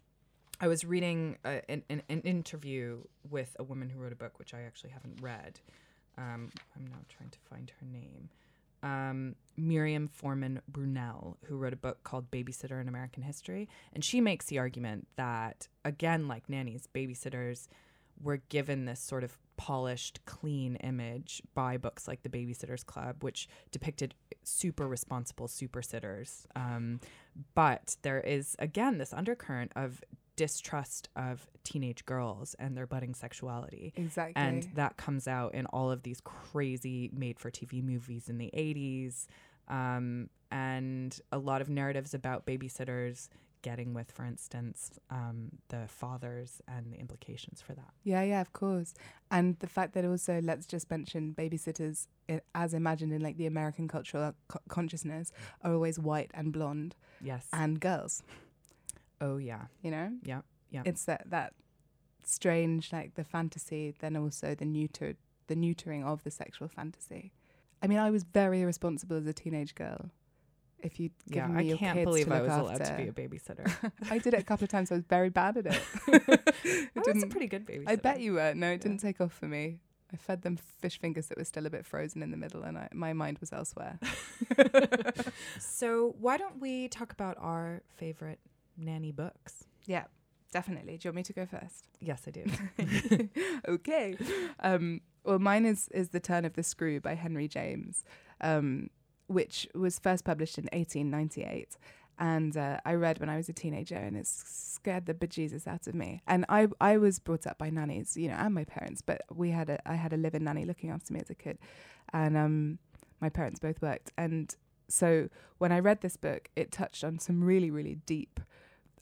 I was reading uh, an, an, an interview with a woman who wrote a book which I actually haven't read. Um, I'm now trying to find her name. Um, Miriam Forman Brunell, who wrote a book called Babysitter in American History. And she makes the argument that, again, like nannies, babysitters were given this sort of polished, clean image by books like The Babysitter's Club, which depicted super responsible super sitters. Um, but there is, again, this undercurrent of distrust of teenage girls and their budding sexuality. Exactly. And that comes out in all of these crazy made for TV movies in the 80s. Um, and a lot of narratives about babysitters getting with, for instance, um, the fathers and the implications for that. Yeah, yeah, of course. And the fact that also, let's just mention babysitters, as imagined in like the American cultural co- consciousness, are always white and blonde Yes. and girls, oh, yeah. you know? Yeah. Yeah. It's that, that strange, like the fantasy, then also the neuter, the neutering of the sexual fantasy. I mean, I was very irresponsible as a teenage girl. If you'd Yeah. given me I your can't kids believe to I was allowed after. to be a babysitter. I did it a couple of times. I was very bad at it. I it was a pretty good babysitter. I bet you were. No, it Yeah. didn't take off for me. I fed them fish fingers that were still a bit frozen in the middle, and I, my mind was elsewhere. so, why don't we talk about our favorite nanny books? yeah, definitely. Do you want me to go first? Yes, I do. okay. Um, well, mine is is The Turn of the Screw by Henry James, um, which was first published in 1898. And uh, I read when I was a teenager, and it scared the bejesus out of me. And I I was brought up by nannies, you know, and my parents. But we had a I had a live-in nanny looking after me as a kid, and um, my parents both worked. And so when I read this book, it touched on some really really deep,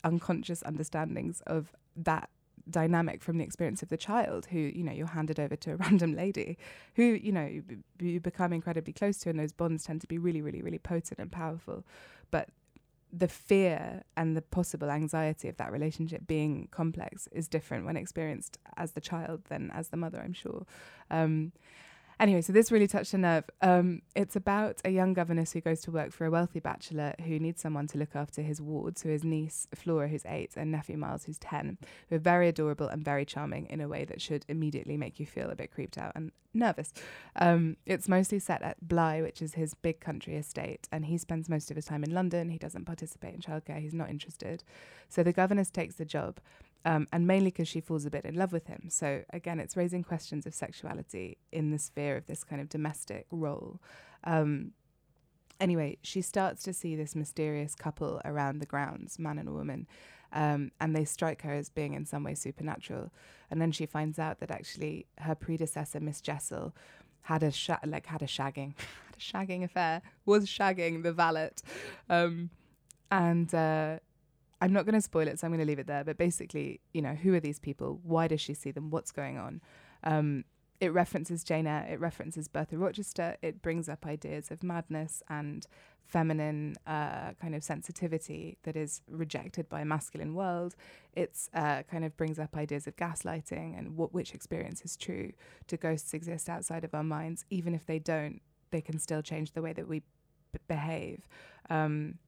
unconscious understandings of that dynamic from the experience of the child who you know you're handed over to a random lady who you know you, b- you become incredibly close to and those bonds tend to be really really really potent and powerful. But the fear and the possible anxiety of that relationship being complex is different when experienced as the child than as the mother i'm sure. Um, Anyway, so this really touched a nerve. Um, it's about a young governess who goes to work for a wealthy bachelor who needs someone to look after his ward. So his niece Flora, who's eight, and nephew Miles, who's ten, who are very adorable and very charming in a way that should immediately make you feel a bit creeped out and nervous. Um, it's mostly set at Bly, which is his big country estate, and he spends most of his time in London. He doesn't participate in childcare. He's not interested. So the governess takes the job um, and mainly because she falls a bit in love with him. So again, it's raising questions of sexuality in the sphere of this kind of domestic role. Um, anyway, she starts to see this mysterious couple around the grounds, man and woman, um, and they strike her as being in some way supernatural. And then she finds out that actually her predecessor, Miss Jessel, had a like had a shagging, had a shagging affair, was shagging the valet, um, and. Uh, I'm not going to spoil it, so I'm going to leave it there. But basically, you know, who are these people? Why does she see them? What's going on? Um, it references Jane Eyre. It references Bertha Rochester. It brings up ideas of madness and feminine uh, kind of sensitivity that is rejected by a masculine world. It's uh, kind of brings up ideas of gaslighting and what which experience is true. Do ghosts exist outside of our minds? Even if they don't, they can still change the way that we b- behave. Um,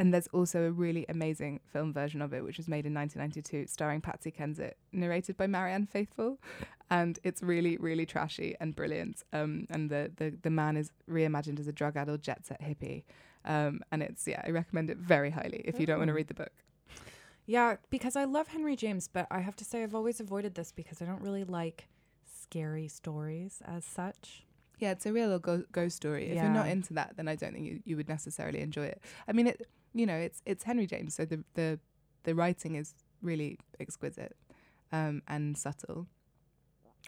and there's also a really amazing film version of it, which was made in 1992, starring Patsy Kensit, narrated by Marianne Faithfull, and it's really, really trashy and brilliant. Um, and the, the the man is reimagined as a drug-addled jet set hippie, um, and it's yeah, I recommend it very highly if you don't want to Oh. read the book. Yeah, because I love Henry James, but I have to say I've always avoided this because I don't really like scary stories as such. Yeah, it's a real go- ghost story. If you're not into that, then I don't think you, you would necessarily enjoy it. I mean, it you know, it's it's Henry James, so the the the writing is really exquisite um, and subtle.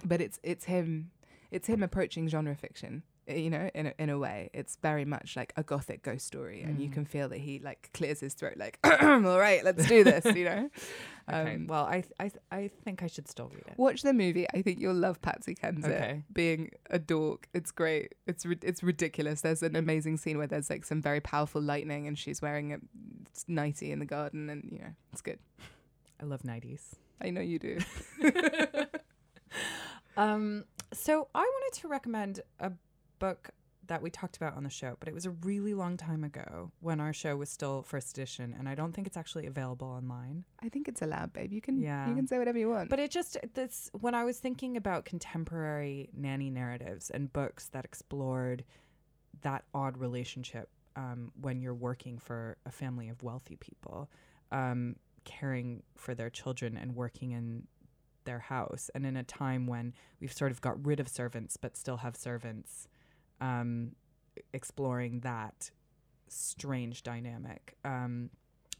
But it's it's him it's him approaching genre fiction. Uh, You know, in a, in a way, it's very much like a gothic ghost story, and you Mm. can feel that he like clears his throat, like, "All right, let's do this." You know. Okay, Um, well, I th- I th- I think I should still read it. Watch the movie. I think you'll love Patsy Kensit Okay. being a dork. It's great. It's ri- it's ridiculous. There's an amazing scene where there's like some very powerful lightning and she's wearing a nightie in the garden and you know, it's good. I love 90s. I know you do. Um, so I wanted to recommend a book that we talked about on the show, but it was a really long time ago when our show was still first edition, and I don't think it's actually available online. I think it's allowed, babe. You can Yeah. you can say whatever you want. But it just this when I was thinking about contemporary nanny narratives and books that explored that odd relationship um, when you're working for a family of wealthy people, um, caring for their children and working in their house, and in a time when we've sort of got rid of servants but still have servants, um, exploring that strange dynamic. Um,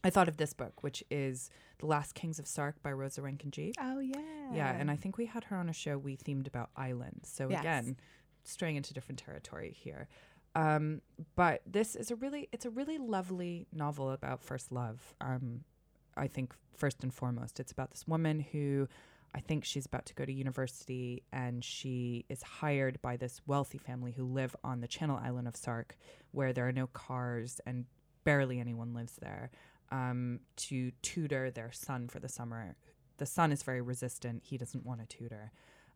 I thought of this book, which is The Last Kings of Sark by Rosa Rankin-Gee. oh yeah. Yeah, and I think we had her on a show we themed about islands. So Yes. again, straying into different territory here. Um, but this is a really it's a really lovely novel about first love. Um, I think first and foremost, it's about this woman who I think she's about to go to university and she is hired by this wealthy family who live on the Channel Island of Sark, where there are no cars and barely anyone lives there, um, to tutor their son for the summer. The son is very resistant. He doesn't want to tutor.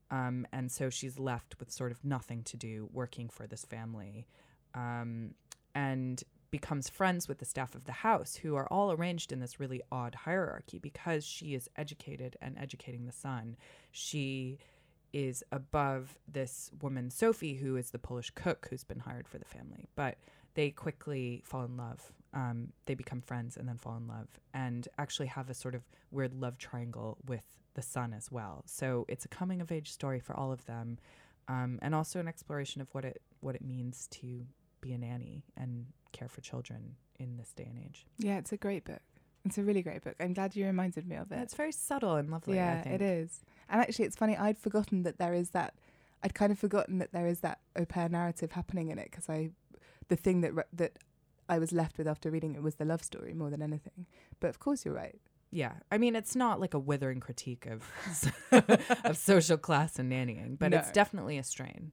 Um, and so she's left with sort of nothing to do working for this family um, and becomes friends with the staff of the house who are all arranged in this really odd hierarchy because she is educated and educating the son. She is above this woman sophie who is the polish cook who's been hired for the family. But they quickly fall in love. Um, they become friends and then fall in love and actually have a sort of weird love triangle with the son as well. So it's a coming of age story for all of them um, and also an exploration of what it what it means to be a nanny and care for children in this day and age. Yeah, it's a great book. It's a really great book. I'm glad you reminded me of it. It's very subtle and lovely. yeah, I think. it is. And actually, it's funny. I'd forgotten that there is that. I'd kind of forgotten that there is that au pair narrative happening in it because I, the thing that re- that I was left with after reading it was the love story more than anything. But of course, you're right. Yeah, I mean, it's not like a withering critique of of social class and nannying, but it's definitely a strain.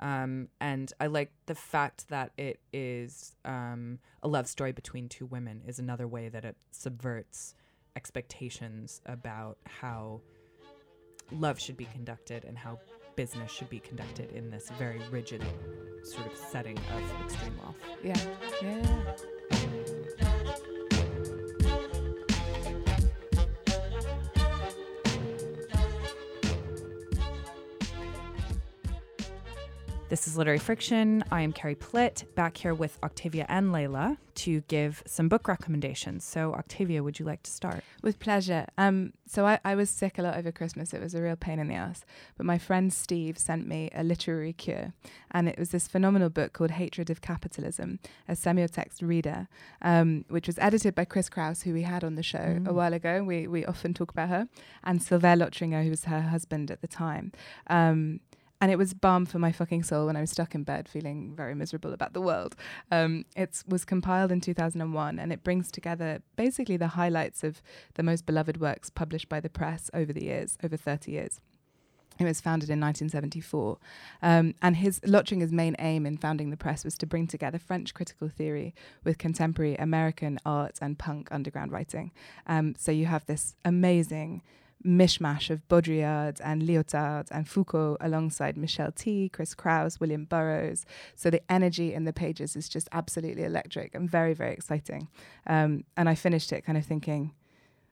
Um, and I like the fact that it is um, a love story between two women is another way that it subverts expectations about how love should be conducted and how business should be conducted in this very rigid sort of setting of extreme wealth. Yeah, yeah. This is Literary Friction. I am Carrie Plitt, back here with Octavia and Leila to give some book recommendations. So, Octavia, would you like to start? With pleasure. Um, so I, I was sick a lot over Christmas. It was a real pain in the ass. But my friend Steve sent me a literary cure, and it was this phenomenal book called Hatred of Capitalism, a semiotext reader, um, which was edited by Chris Kraus, who we had on the show a Mm. while ago. We we often talk about her, and Sylvain Lotringer, who was her husband at the time. Um, and it was balm for my fucking soul when I was stuck in bed feeling very miserable about the world. Um, it was compiled in 2001 and it brings together basically the highlights of the most beloved works published by the press over the years, over 30 years. It was founded in 1974. Um, and his Lotringer's main aim in founding the press was to bring together French critical theory with contemporary American art and punk underground writing. Um, so you have this amazing mishmash of Baudrillard and Lyotard and Foucault alongside Michelle Tea, Chris Kraus, William Burroughs. So the energy in the pages is just absolutely electric and very, very exciting. Um, and I finished it kind of thinking,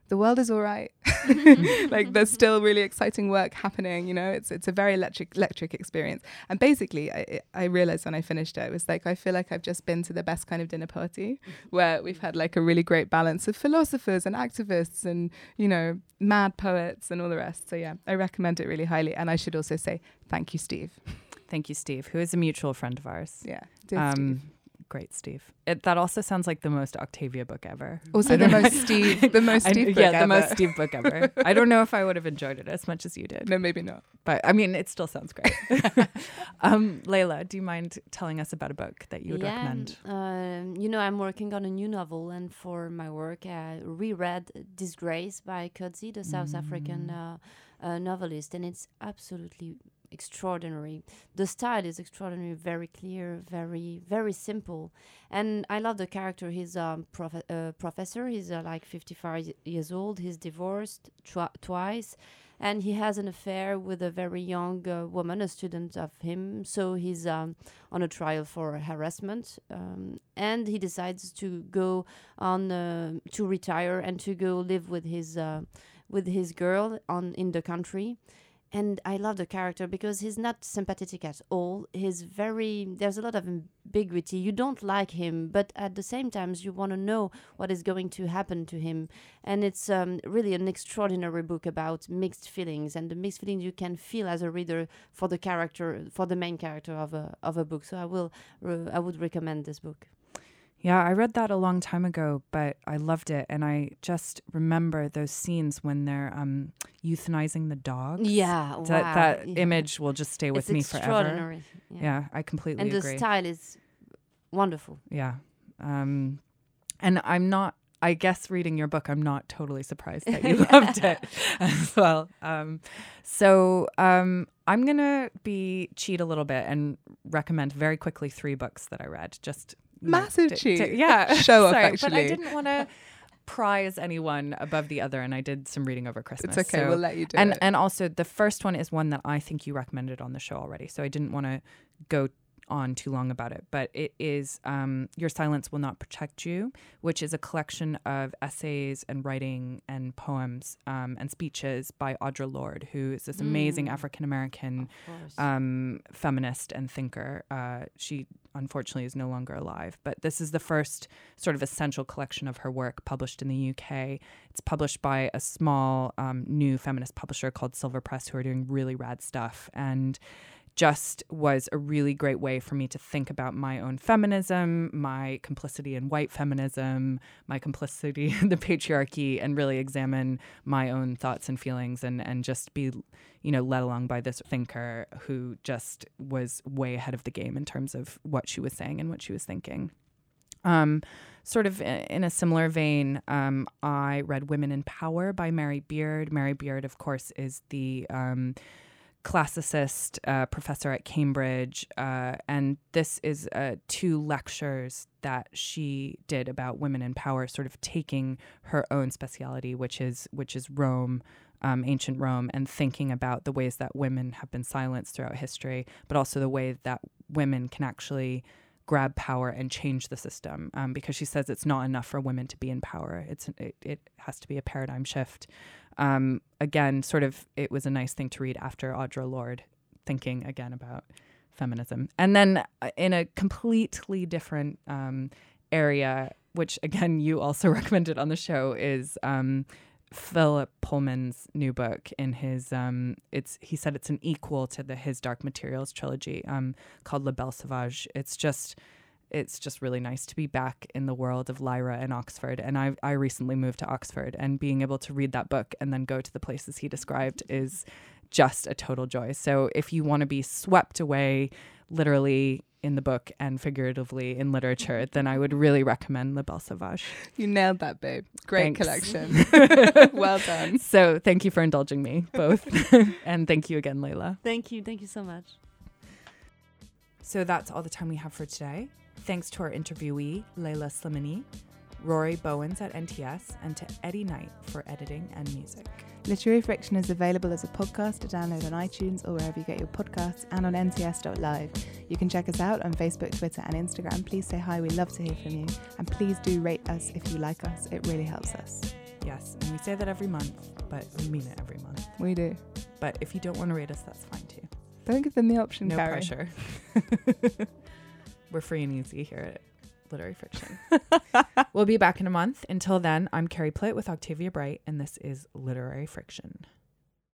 the world is all right. like there's still really exciting work happening. You know, it's it's a very electric electric experience. And basically, I, I realized when I finished it, it was like I feel like I've just been to the best kind of dinner party, where we've had like a really great balance of philosophers and activists and you know mad poets and all the rest. So yeah, I recommend it really highly. And I should also say thank you, Steve. Thank you, Steve, who is a mutual friend of ours. Yeah, um, great, Steve. It, that also sounds like the most Octavia book ever. Also, the most Steve, the most Steve I, book yeah, ever. the most Steve book ever. I don't know if I would have enjoyed it as much as you did. No, maybe not. But I mean, it still sounds great. um, Leila, do you mind telling us about a book that you would yeah, recommend? Um, you know, I'm working on a new novel, and for my work, I reread Disgrace by Coetzee, the South Mm. African uh, uh, novelist, and it's absolutely extraordinary. The style is extraordinary, very clear, very very simple, and I love the character. He's a um, prof- uh, professor. He's uh, like 55 years old. He's divorced twi- twice, and he has an affair with a very young uh, woman, a student of him. So he's um, on a trial for harassment, um, and he decides to go on uh, to retire and to go live with his uh, with his girl on in the country and I love the character because he's not sympathetic at all. He's very there's a lot of ambiguity. You don't like him, but at the same time you want to know what is going to happen to him. And it's um, really an extraordinary book about mixed feelings and the mixed feelings you can feel as a reader for the character for the main character of a of a book. So I will I would recommend this book. Yeah, I read that a long time ago, but I loved it, and I just remember those scenes when they're um, euthanizing the dogs. Yeah, that wow. that Yeah. image will just stay with it's me forever. extraordinary. Yeah. I completely and the style is wonderful. Yeah. Um, and I'm not, I guess reading your book, I'm not totally surprised that you loved it as well. Um, so um, I'm going to be cheat a little bit and recommend very quickly three books that I read. Just Massive to- to- cheat. yeah. Show off, Sorry, But I didn't want to prize anyone above the other. And I did some reading over Christmas. It's okay. so- we'll let you do and it. and also the first one is one that I think you recommended on the show already, so I didn't want to go on too long about it. But it is um, "Your Silence Will Not Protect You," which is a collection of essays and writing and poems um, and speeches by Audre Lorde, who is this amazing Mm. African American um, feminist and thinker. Uh, she unfortunately is no longer alive, but this is the first sort of essential collection of her work published in the UK. It's published by a small um, new feminist publisher called Silver Press, who are doing really rad stuff. And just was a really great way for me to think about my own feminism, my complicity in white feminism, my complicity in the patriarchy, and really examine my own thoughts and feelings and, and just be, you know, led along by this thinker who just was way ahead of the game in terms of what she was saying and what she was thinking. Um, sort of in a similar vein, um, I read Women in Power by Mary Beard. Mary Beard, of course, is the um, classicist uh, professor at Cambridge, uh, and this is uh, two lectures that she did about women in power, sort of taking her own speciality, which is which is Rome, um, ancient Rome, and thinking about the ways that women have been silenced throughout history, but also the way that women can actually grab power and change the system. Um, because she says it's not enough for women to be in power; it's it, it has to be a paradigm shift um, again, sort of, it was a nice thing to read after Audre Lorde, thinking again about feminism. And then uh, in a completely different um, area, which again, you also recommended on the show, is um, Philip Pullman's new book. In his, um, it's he said it's an equal to the his Dark Materials trilogy um, called La Belle Sauvage. It's just it's just really nice to be back in the world of Lyra and Oxford. And I I recently moved to Oxford, and being able to read that book and then go to the places he described is just a total joy. So if you want to be swept away, literally in the book and figuratively in literature, then I would really recommend La Belle Sauvage. you nailed that, babe. Great Thanks. collection. well done. So thank you for indulging me both, and thank you again, Leila. Thank you. Thank you so much. So that's all the time we have for today. Thanks to our interviewee, Leila Slimani. Rory Bowens at NTS, and to Eddie Knight for editing and music. Literary Friction is available as a podcast to download on iTunes or wherever you get your podcasts and on nts.live. You can check us out on Facebook, Twitter, and Instagram. Please say hi, we love to hear from you. And please do rate us if you like us, it really helps us. Yes, and we say that every month, but we mean it every month. We do. But if you don't want to rate us, that's fine too. Don't give them the option, No Carrie. pressure. We're free and easy here at Literary Friction. we'll be back in a month. Until then, I'm Carrie Plitt with Octavia Bright, and this is Literary Friction.